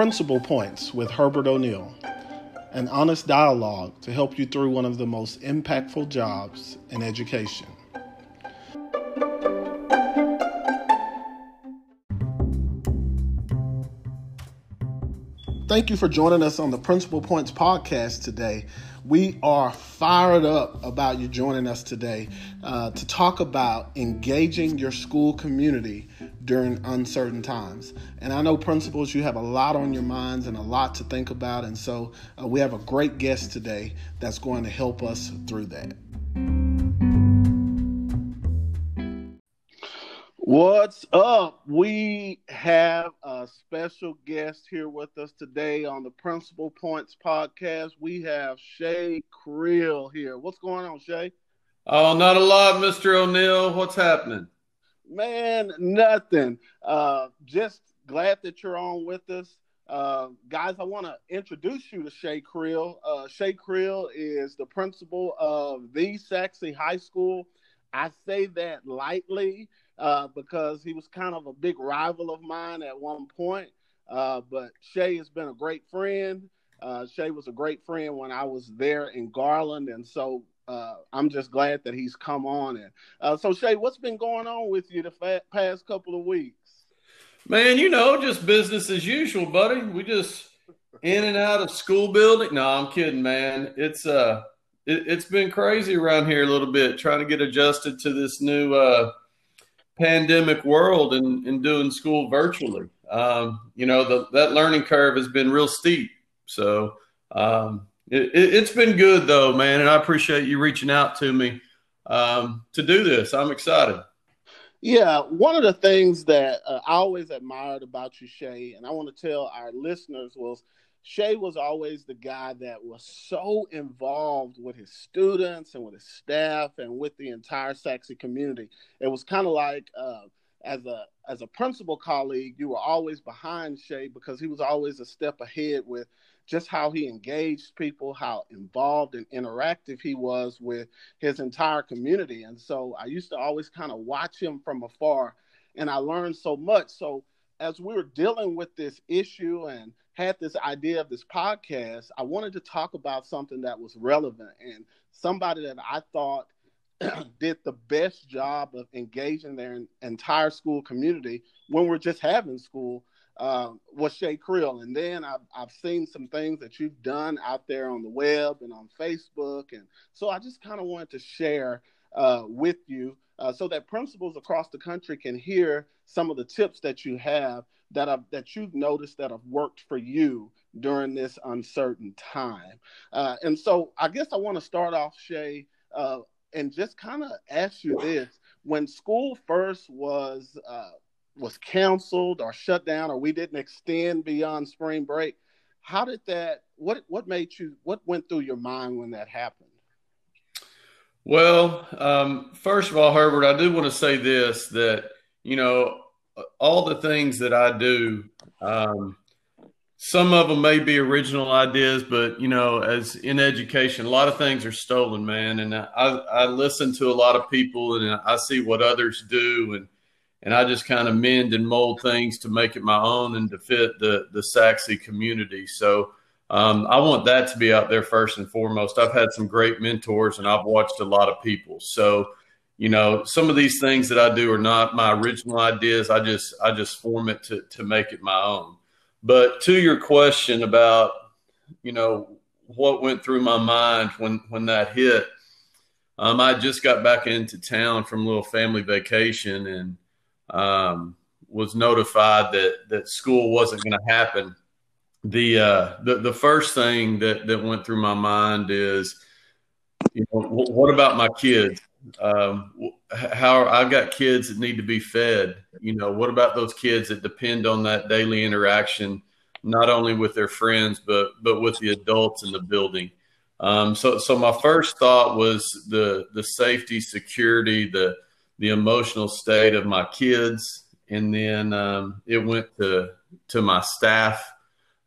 Principal Points with Herbert O'Neill, an honest dialogue to help you through one of the most impactful jobs in education. Thank you for joining us on the Principal Points podcast today. We are fired up about you joining us today uh, to talk about engaging your school community during uncertain times. And I know, principals, you have a lot on your minds and a lot to think about. And so uh, we have a great guest today that's going to help us through that. What's up? We have a special guest here with us today on the Principal Points podcast. We have Shay Creel here. What's going on, Shay? Oh, not a lot, Mr. O'Neill. What's happening? Man, nothing. Uh, just glad that you're on with us. Uh, guys, I want to introduce you to Shay Creel. Uh, Shay Creel is the principal of the Sachse High School. I say that lightly uh, because he was kind of a big rival of mine at one point. Uh, but Shay has been a great friend. Uh, Shay was a great friend when I was there in Garland, and so uh, I'm just glad that he's come on. And uh, so, Shay, what's been going on with you the fa- past couple of weeks? Man, you know, just business as usual, buddy. We just in and out of school building. No, I'm kidding, man. It's uh, it, has been crazy around here a little bit, trying to get adjusted to this new uh pandemic world and, and doing school virtually. Um, you know, the, that learning curve has been real steep. So um, it, has been good though, man. And I appreciate you reaching out to me um, to do this. I'm excited. Yeah, one of the things that uh, I always admired about you, Shay, and I want to tell our listeners was – Shay was always the guy that was so involved with his students and with his staff and with the entire Sachse community. It was kind of like uh, as a as a principal colleague, you were always behind Shay because he was always a step ahead with just how he engaged people, how involved and interactive he was with his entire community. And so I used to always kind of watch him from afar and I learned so much. So as we were dealing with this issue and had this idea of this podcast, I wanted to talk about something that was relevant and somebody that I thought did the best job of engaging their entire school community when we're just having school uh, was Shay Creel. And then I've, I've seen some things that you've done out there on the web and on Facebook. And so I just kind of wanted to share uh, with you uh, so that principals across the country can hear some of the tips that you have that I've, that you've noticed that have worked for you during this uncertain time. Uh, and so I guess I want to start off, Shay, uh, and just kind of ask you this: when school first was uh, was canceled or shut down, or we didn't extend beyond spring break, how did that? What what made you? What went through your mind when that happened? Well, um, first of all, Herbert, I do want to say this that, you know, all the things that I do, um, some of them may be original ideas, but, you know, as in education, a lot of things are stolen, man. And I, I listen to a lot of people and I see what others do and, and I just kind of mend and mold things to make it my own and to fit the, the Sachse community. So, um, I want that to be out there first and foremost. I've had some great mentors and I've watched a lot of people. So, you know, some of these things that I do are not my original ideas. I just I just form it to to make it my own. But to your question about, you know, what went through my mind when when that hit, um, I just got back into town from a little family vacation and um, was notified that that school wasn't going to happen the uh, the the first thing that that went through my mind is, you know, what about my kids? Um, how I've got kids that need to be fed. You know, what about those kids that depend on that daily interaction, not only with their friends but but with the adults in the building. Um, so so my first thought was the the safety, security, the the emotional state of my kids, and then um, it went to to my staff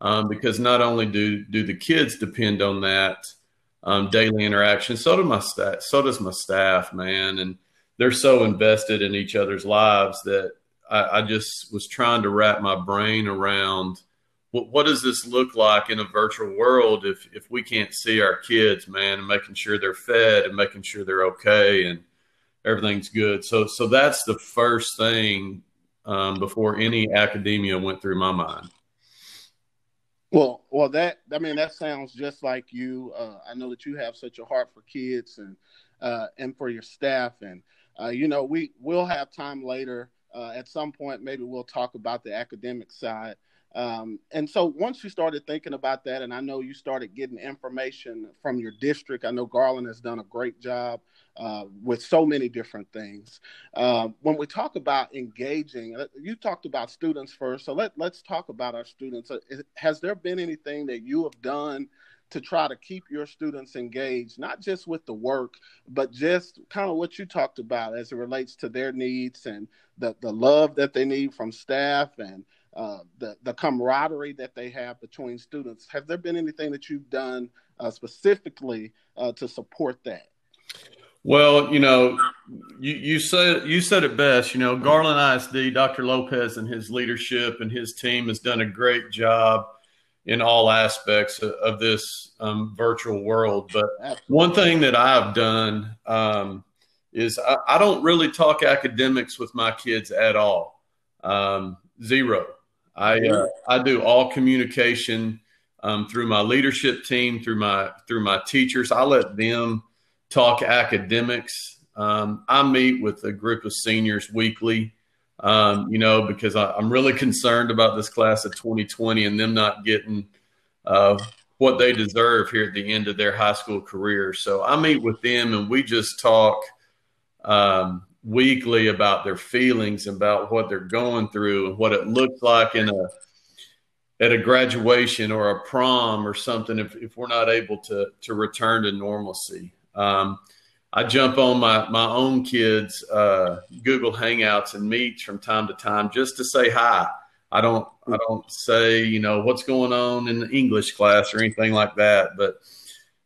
um, because not only do do the kids depend on that um, daily interaction, so do my staff. So does my staff, man, and they're so invested in each other's lives that I, I just was trying to wrap my brain around what, what does this look like in a virtual world if if we can't see our kids, man, and making sure they're fed and making sure they're okay and everything's good. So so that's the first thing um, before any academia went through my mind. Well, well, that I mean that sounds just like you. Uh, I know that you have such a heart for kids and uh, and for your staff, and uh, you know we will have time later uh, at some point. Maybe we'll talk about the academic side. Um, and so once you started thinking about that, and I know you started getting information from your district, I know Garland has done a great job uh, with so many different things. Uh, when we talk about engaging, uh, you talked about students first, so let, let's talk about our students. Uh, has there been anything that you have done to try to keep your students engaged, not just with the work, but just kind of what you talked about as it relates to their needs and the, the love that they need from staff and uh, the, the camaraderie that they have between students. Have there been anything that you've done uh, specifically to support that? Well, you know, you, you said you said it best. You know, Garland ISD, Dr. Lopez and his leadership and his team has done a great job in all aspects of, of this um, virtual world. But one thing that I've done um, is I, I, don't really talk academics with my kids at all. Um, zero. I uh, I do all communication um, through my leadership team, through my through my teachers. I let them talk academics. Um, I meet with a group of seniors weekly, um, you know, because I, am really concerned about this class of 2020 and them not getting uh, what they deserve here at the end of their high school career. So I meet with them and we just talk um, weekly about their feelings, about what they're going through, and what it looks like in a at a graduation or a prom or something if, if we're not able to to return to normalcy. Um, I jump on my my own kids' uh, Google Hangouts and meets from time to time just to say hi. I don't I don't say you know what's going on in the English class or anything like that, but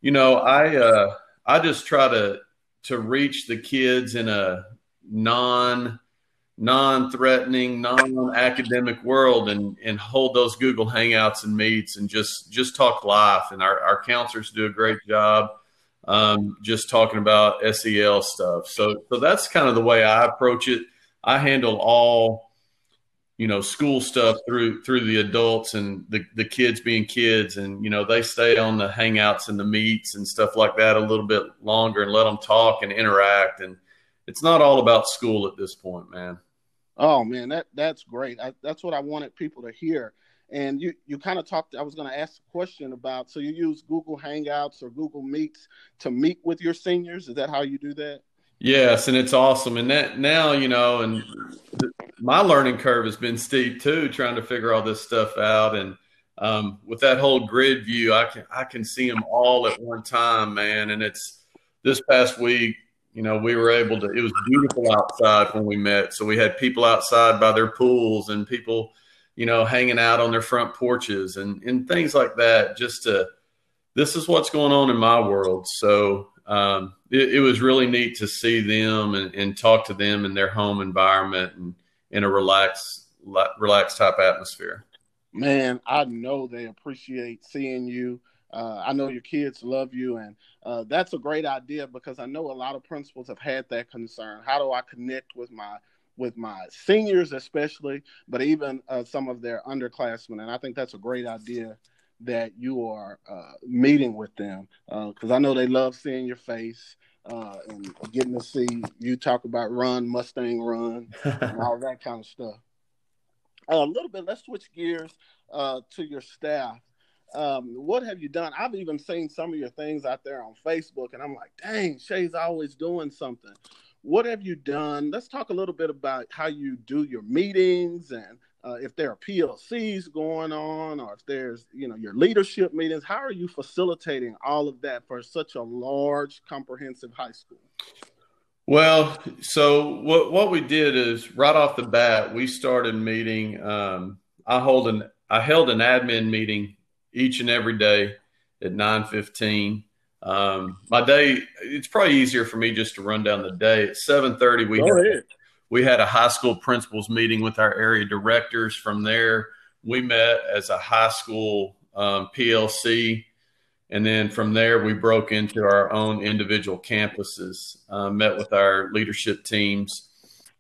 you know I uh, I just try to to reach the kids in a non non-threatening, non-academic world and and hold those Google Hangouts and meets and just just talk life. And our, our counselors do a great job um, just talking about SEL stuff. So, so that's kind of the way I approach it. I handle all, you know, school stuff through through the adults and the the kids being kids, and you know they stay on the hangouts and the meets and stuff like that a little bit longer and let them talk and interact. And it's not all about school at this point, man. Oh man, that that's great. I, that's what I wanted people to hear and you, you kind of talked, I was going to ask a question about, so you use Google Hangouts or Google Meets to meet with your seniors. Is that how you do that? Yes, and it's awesome. And that now, you know, and th- my learning curve has been steep too, trying to figure all this stuff out. And um, with that whole grid view, I can I can see them all at one time, man. And it's this past week, you know, we were able to. It was beautiful outside when we met, so we had people outside by their pools and people you know, hanging out on their front porches and, and things like that, just to, this is what's going on in my world. So um, it, it, was really neat to see them and, and, talk to them in their home environment and in a relaxed, relaxed type atmosphere. Man, I know they appreciate seeing you. Uh, I know your kids love you, and uh, that's a great idea because I know a lot of principals have had that concern. How do I connect with my with my seniors especially, but even uh, some of their underclassmen. And I think that's a great idea that you are uh, meeting with them because uh, I know they love seeing your face uh, and getting to see you talk about run Mustang run and all that kind of stuff. a little bit. Let's switch gears uh, to your staff. Um, what have you done? I've even seen some of your things out there on Facebook, and I'm like, dang, Shay's always doing something what have you done? Let's talk a little bit about how you do your meetings and uh, if there are PLCs going on or if there's, you know, your leadership meetings. How are you facilitating all of that for such a large, comprehensive high school? Well, so what what we did is right off the bat, we started meeting. Um, I hold an I held an admin meeting each and every day at nine fifteen um, my day, it's probably easier for me just to run down the day. At seven thirty, we had, we had a high school principals meeting with our area directors. From there, we met as a high school um, PLC. And then from there, we broke into our own individual campuses, uh, met with our leadership teams.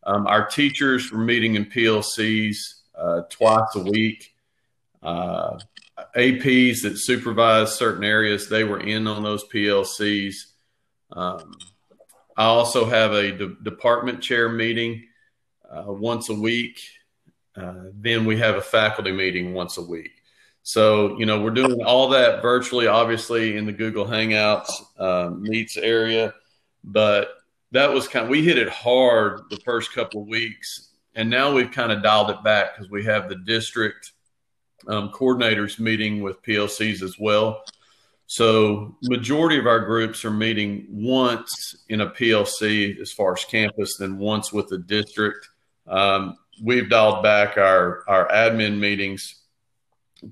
Um, our teachers were meeting in PLCs uh, twice a week. Uh, APs that supervise certain areas, they were in on those PLCs. Um, I also have a de- department chair meeting uh, once a week. Uh, then we have a faculty meeting once a week. So, you know, we're doing all that virtually, obviously, in the Google Hangouts uh, Meets area. But that was kind of, we hit it hard the first couple of weeks. And now we've kind of dialed it back because we have the district um, coordinators meeting with PLCs as well. So majority of our groups are meeting once in a PLC as far as campus, then once with the district. Um, we've dialed back our our admin meetings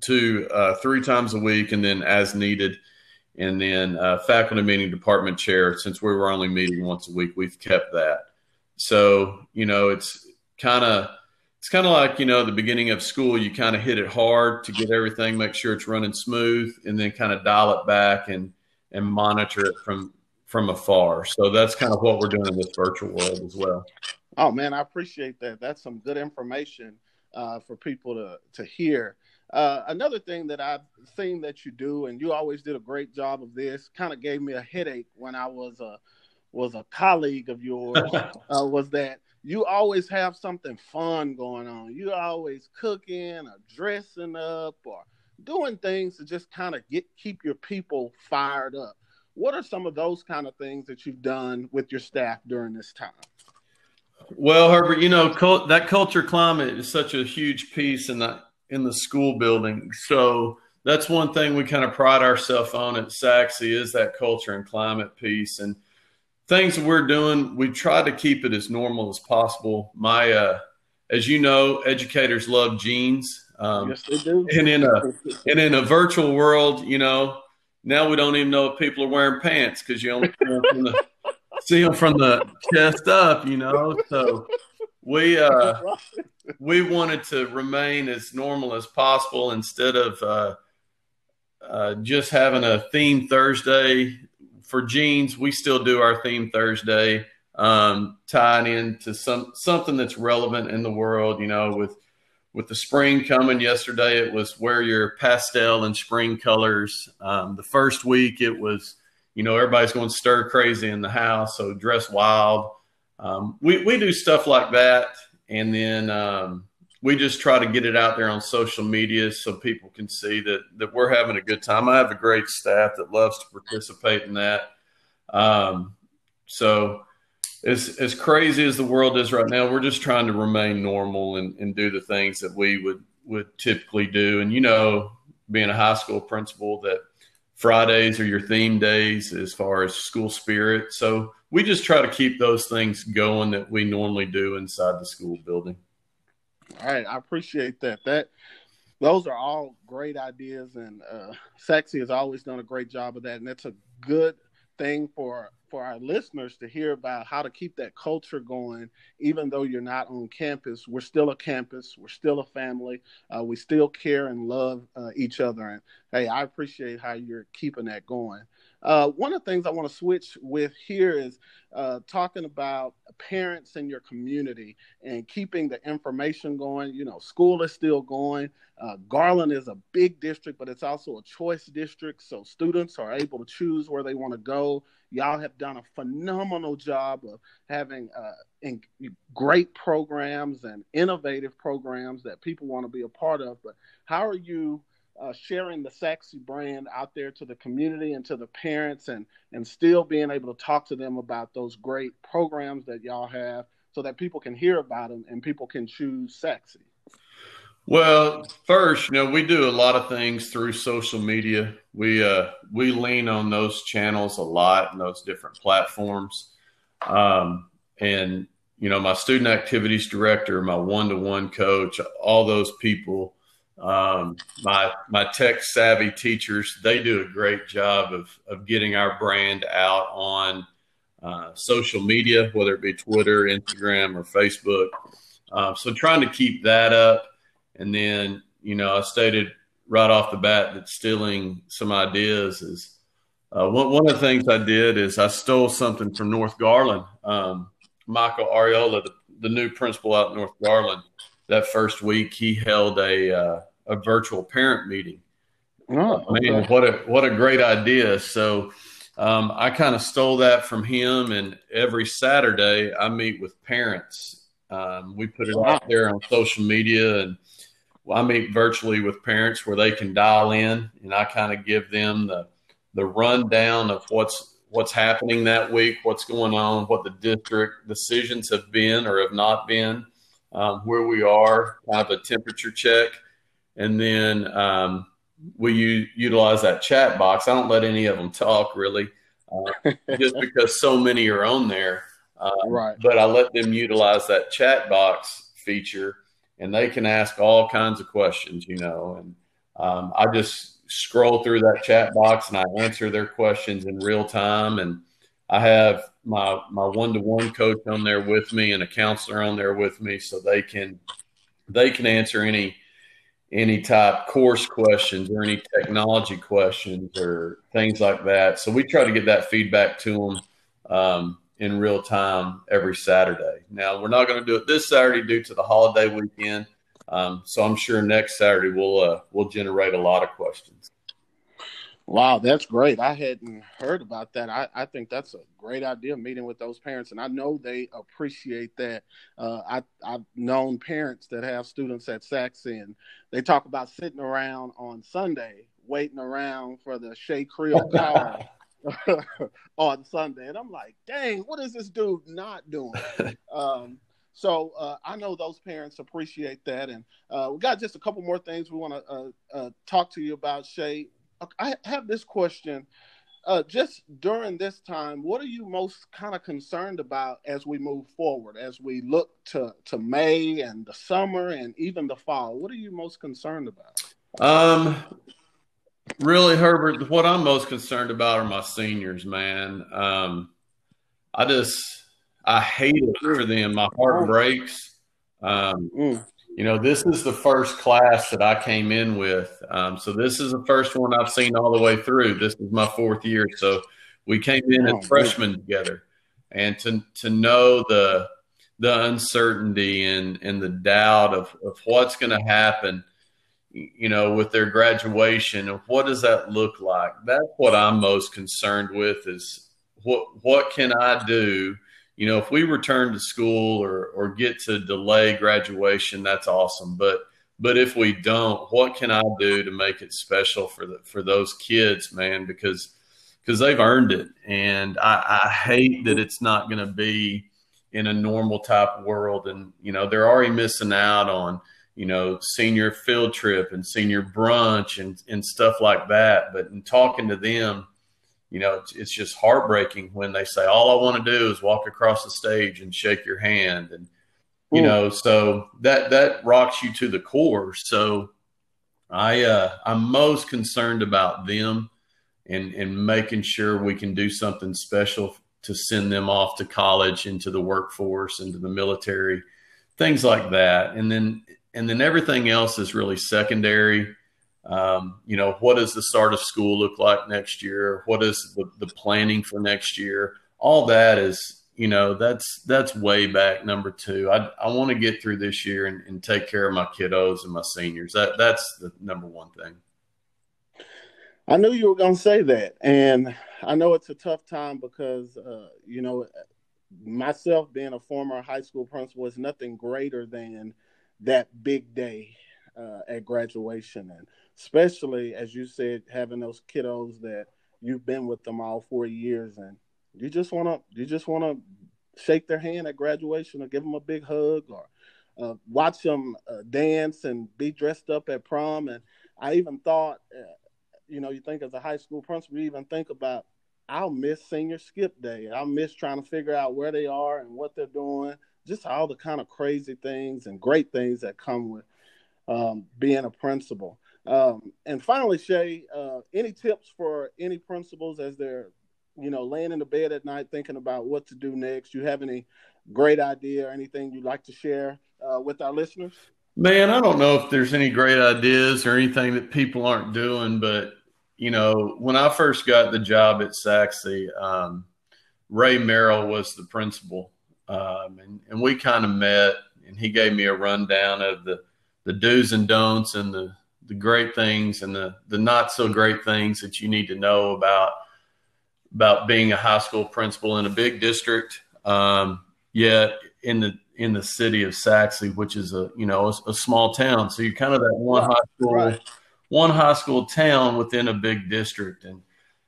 to uh, three times a week, and then as needed, and then uh, faculty meeting, department chair. Since we were only meeting once a week, we've kept that. So you know, it's kind of it's kind of like you know the beginning of school you kind of hit it hard to get everything make sure it's running smooth and then kind of dial it back and and monitor it from from afar. So that's kind of what we're doing in this virtual world as well. Oh man i appreciate that. That's some good information uh, for people to to hear. Uh, another thing that I've seen that you do, and you always did a great job of this, kind of gave me a headache when I was a was a colleague of yours. uh, was that you always have something fun going on. You always cooking or dressing up or doing things to just kind of get keep your people fired up. What are some of those kind of things that you've done with your staff during this time? Well, Herbert, you know cult, that culture climate is such a huge piece in the in the school building. So that's one thing we kind of pride ourselves on at Sachse is that culture and climate piece. And things that we're doing, we try to keep it as normal as possible. My, uh, as you know, educators love jeans. Um, yes, they do. And in a and in a virtual world, you know, now we don't even know if people are wearing pants because you only see them, from the, see them from the chest up. You know, so we uh, we wanted to remain as normal as possible instead of uh, uh, just having a theme Thursday for jeans, we still do our theme Thursday, um, tying into some something that's relevant in the world. You know, with with the spring coming yesterday, it was wear your pastel and spring colors. Um, the first week, it was you know everybody's going stir crazy in the house, so dress wild. Um, we we do stuff like that, and then um, we just try to get it out there on social media so people can see that that we're having a good time. I have a great staff that loves to participate in that. Um, so as as crazy as the world is right now, we're just trying to remain normal and, and do the things that we would would typically do. And you know, being a high school principal, that Fridays are your theme days as far as school spirit. So we just try to keep those things going that we normally do inside the school building. All right, I appreciate that. That those are all great ideas, and uh, Sachse has always done a great job of that, and that's a good thing for for our listeners to hear about how to keep that culture going even though you're not on campus. We're still a campus. We're still a family. Uh, we still care and love uh, each other and hey i appreciate how you're keeping that going uh, one of the things I want to switch with here is uh, talking about parents in your community and keeping the information going. You know, school is still going. Uh, Garland is a big district, but it's also a choice district, so students are able to choose where they want to go. Y'all have done a phenomenal job of having uh, in, great programs and innovative programs that people want to be a part of. But how are you? Uh, sharing the Sachse brand out there to the community and to the parents and and still being able to talk to them about those great programs that y'all have so that people can hear about them and people can choose Sachse. well first you know we do a lot of things through social media we uh we lean on those channels a lot and those different platforms um and you know my student activities director my one-to-one coach all those people um, my my tech savvy teachers they do a great job of of getting our brand out on uh, social media, whether it be Twitter, Instagram, or Facebook. Uh, so trying to keep that up, and then you know, I stated right off the bat that stealing some ideas is uh, one, one of the things I did is I stole something from North Garland. Um, Michael Ariola, the, the, new principal out in North Garland, that first week he held a uh, a virtual parent meeting. Oh, okay. man, what a what a great idea! So um, I kind of stole that from him, and every Saturday I meet with parents. Um, we put it out there on social media, and I meet virtually with parents where they can dial in, and I kind of give them the the rundown of what's what's happening that week, what's going on, what the district decisions have been or have not been, um, where we are, kind of a temperature check, and then um, we u- utilize that chat box. I don't let any of them talk really, uh, just because so many are on there. Uh, right. But I let them utilize that chat box feature, and they can ask all kinds of questions, you know. And um, I just scroll through that chat box and I answer their questions in real time. And I have my my one to one coach on there with me and a counselor on there with me, so they can they can answer any any type course questions or any technology questions or things like that. So we try to get that feedback to them um, in real time every Saturday. Now we're not going to do it this Saturday due to the holiday weekend. Um, so I'm sure next Saturday we'll uh, we'll generate a lot of questions. Wow, that's great. I hadn't heard about that. I, I think that's a great idea, meeting with those parents, and I know they appreciate that. Uh, I, I've known parents that have students at Sachse, and they talk about sitting around on Sunday, waiting around for the Shay Creel car on Sunday, and I'm like, dang, what is this dude not doing? Um, so uh, I know those parents appreciate that, and uh, we got just a couple more things we want to uh, uh, talk to you about, Shea. I have this question. Uh, just during this time, what are you most kind of concerned about as we move forward, as we look to, to May and the summer and even the fall? What are you most concerned about? Um, really, Herbert, what I'm most concerned about are my seniors, man. Um, I just, I hate it for them. My heart breaks. Um, mm you know, this is the first class that I came in with. Um, so this is the first one I've seen all the way through. This is my fourth year. So we came in as oh, freshmen together. And to to know the the uncertainty and, and the doubt of, of what's going to happen, you know, with their graduation and what does that look like? That's what I'm most concerned with is what what can I do you know, if we return to school or or get to delay graduation, that's awesome. But but if we don't, what can I do to make it special for the for those kids, man? Because because they've earned it, and I, I hate that it's not going to be in a normal type world. And you know, they're already missing out on you know senior field trip and senior brunch and and stuff like that. But in talking to them you know, it's, it's just heartbreaking when they say, all I want to do is walk across the stage and shake your hand. And, you Ooh. know, so that, that rocks you to the core. So I, uh, I'm most concerned about them and, and making sure we can do something special to send them off to college, into the workforce, into the military, things like that. And then, and then everything else is really secondary um, you know, what does the start of school look like next year? What is the, the planning for next year? All that is, you know, that's that's way back number two. I, I want to get through this year and, and take care of my kiddos and my seniors. That that's the number one thing. I knew you were going to say that, and I know it's a tough time because, uh, you know, myself being a former high school principal is nothing greater than that big day uh, at graduation and especially as you said, having those kiddos that you've been with them all four years, and you just want to you just want to shake their hand at graduation or give them a big hug or uh, watch them uh, dance and be dressed up at prom. And I even thought, uh, you know, you think as a high school principal, you even think about, I'll miss senior skip day. I'll miss trying to figure out where they are and what they're doing. Just all the kind of crazy things and great things that come with um, being a principal. Um, and finally, Shay, uh, any tips for any principals as they're, you know, laying in the bed at night thinking about what to do next? You have any great idea or anything you'd like to share uh, with our listeners? Man, I don't know if there's any great ideas or anything that people aren't doing, but you know, when I first got the job at Sachse, um, Ray Merrill was the principal, um, and, and we kind of met, and he gave me a rundown of the the do's and don'ts and the the great things and the the not so great things that you need to know about about being a high school principal in a big district. Um, yet in the in the city of Sachse, which is a you know a, a small town, so you're kind of that one high school right. one high school town within a big district, and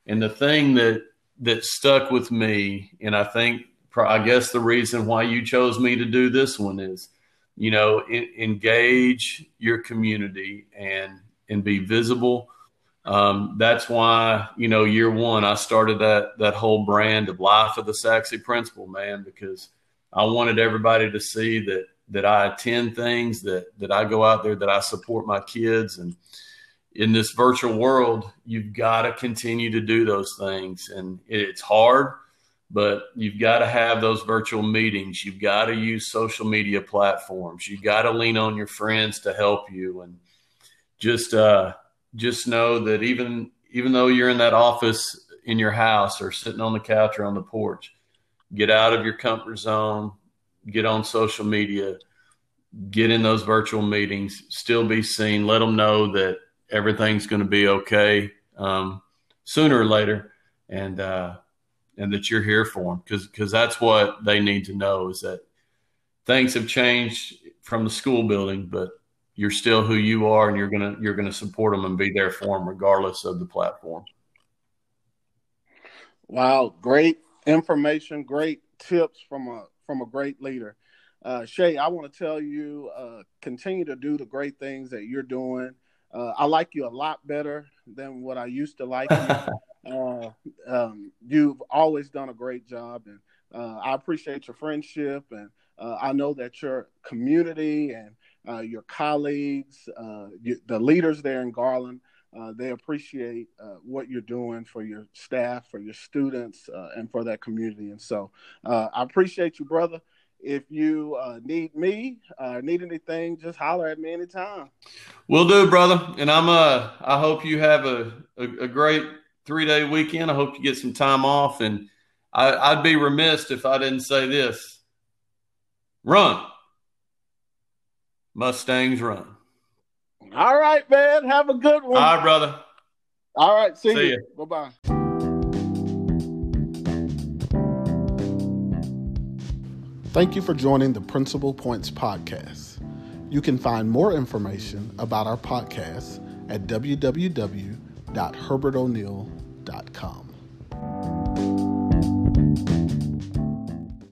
and the thing that that stuck with me, and I think I guess the reason why you chose me to do this one is you know, in, engage your community and and be visible. Um, that's why you know year one I started that that whole brand of life of the Sachse Principal, man, because I wanted everybody to see that that I attend things, that that I go out there, that I support my kids, and in this virtual world, you've got to continue to do those things, and it's hard but you've got to have those virtual meetings. You've got to use social media platforms. You've got to lean on your friends to help you, and just uh, just know that even even though you're in that office in your house or sitting on the couch or on the porch, get out of your comfort zone. Get on social media. Get in those virtual meetings. Still be seen. Let them know that everything's going to be okay um, sooner or later, and. Uh, and that you're here for them because because that's what they need to know is that things have changed from the school building, but you're still who you are, and you're gonna you're gonna support them and be there for them regardless of the platform. Wow, great information, great tips from a from a great leader. Uh, Shay, I want to tell you, uh, continue to do the great things that you're doing. Uh, I like you a lot better than what I used to like you. Uh, um, you've always done a great job, and uh, I appreciate your friendship, and uh, I know that your community and uh, your colleagues, uh, you, the leaders there in Garland, they appreciate what you're doing for your staff, for your students, and for that community. And so, I appreciate you, brother if you need me, need anything, just holler at me anytime. We'll do, brother. And I'm uh, I hope you have a, a, a great three day weekend. I hope you get some time off. And I, would be remiss if I didn't say this run. Mustangs run. All right, man. Have a good one. All right, brother. All right. See, see you. Bye bye. Thank you for joining the Principal Points Podcast. You can find more information about our podcast at www www.herbertoneal.com.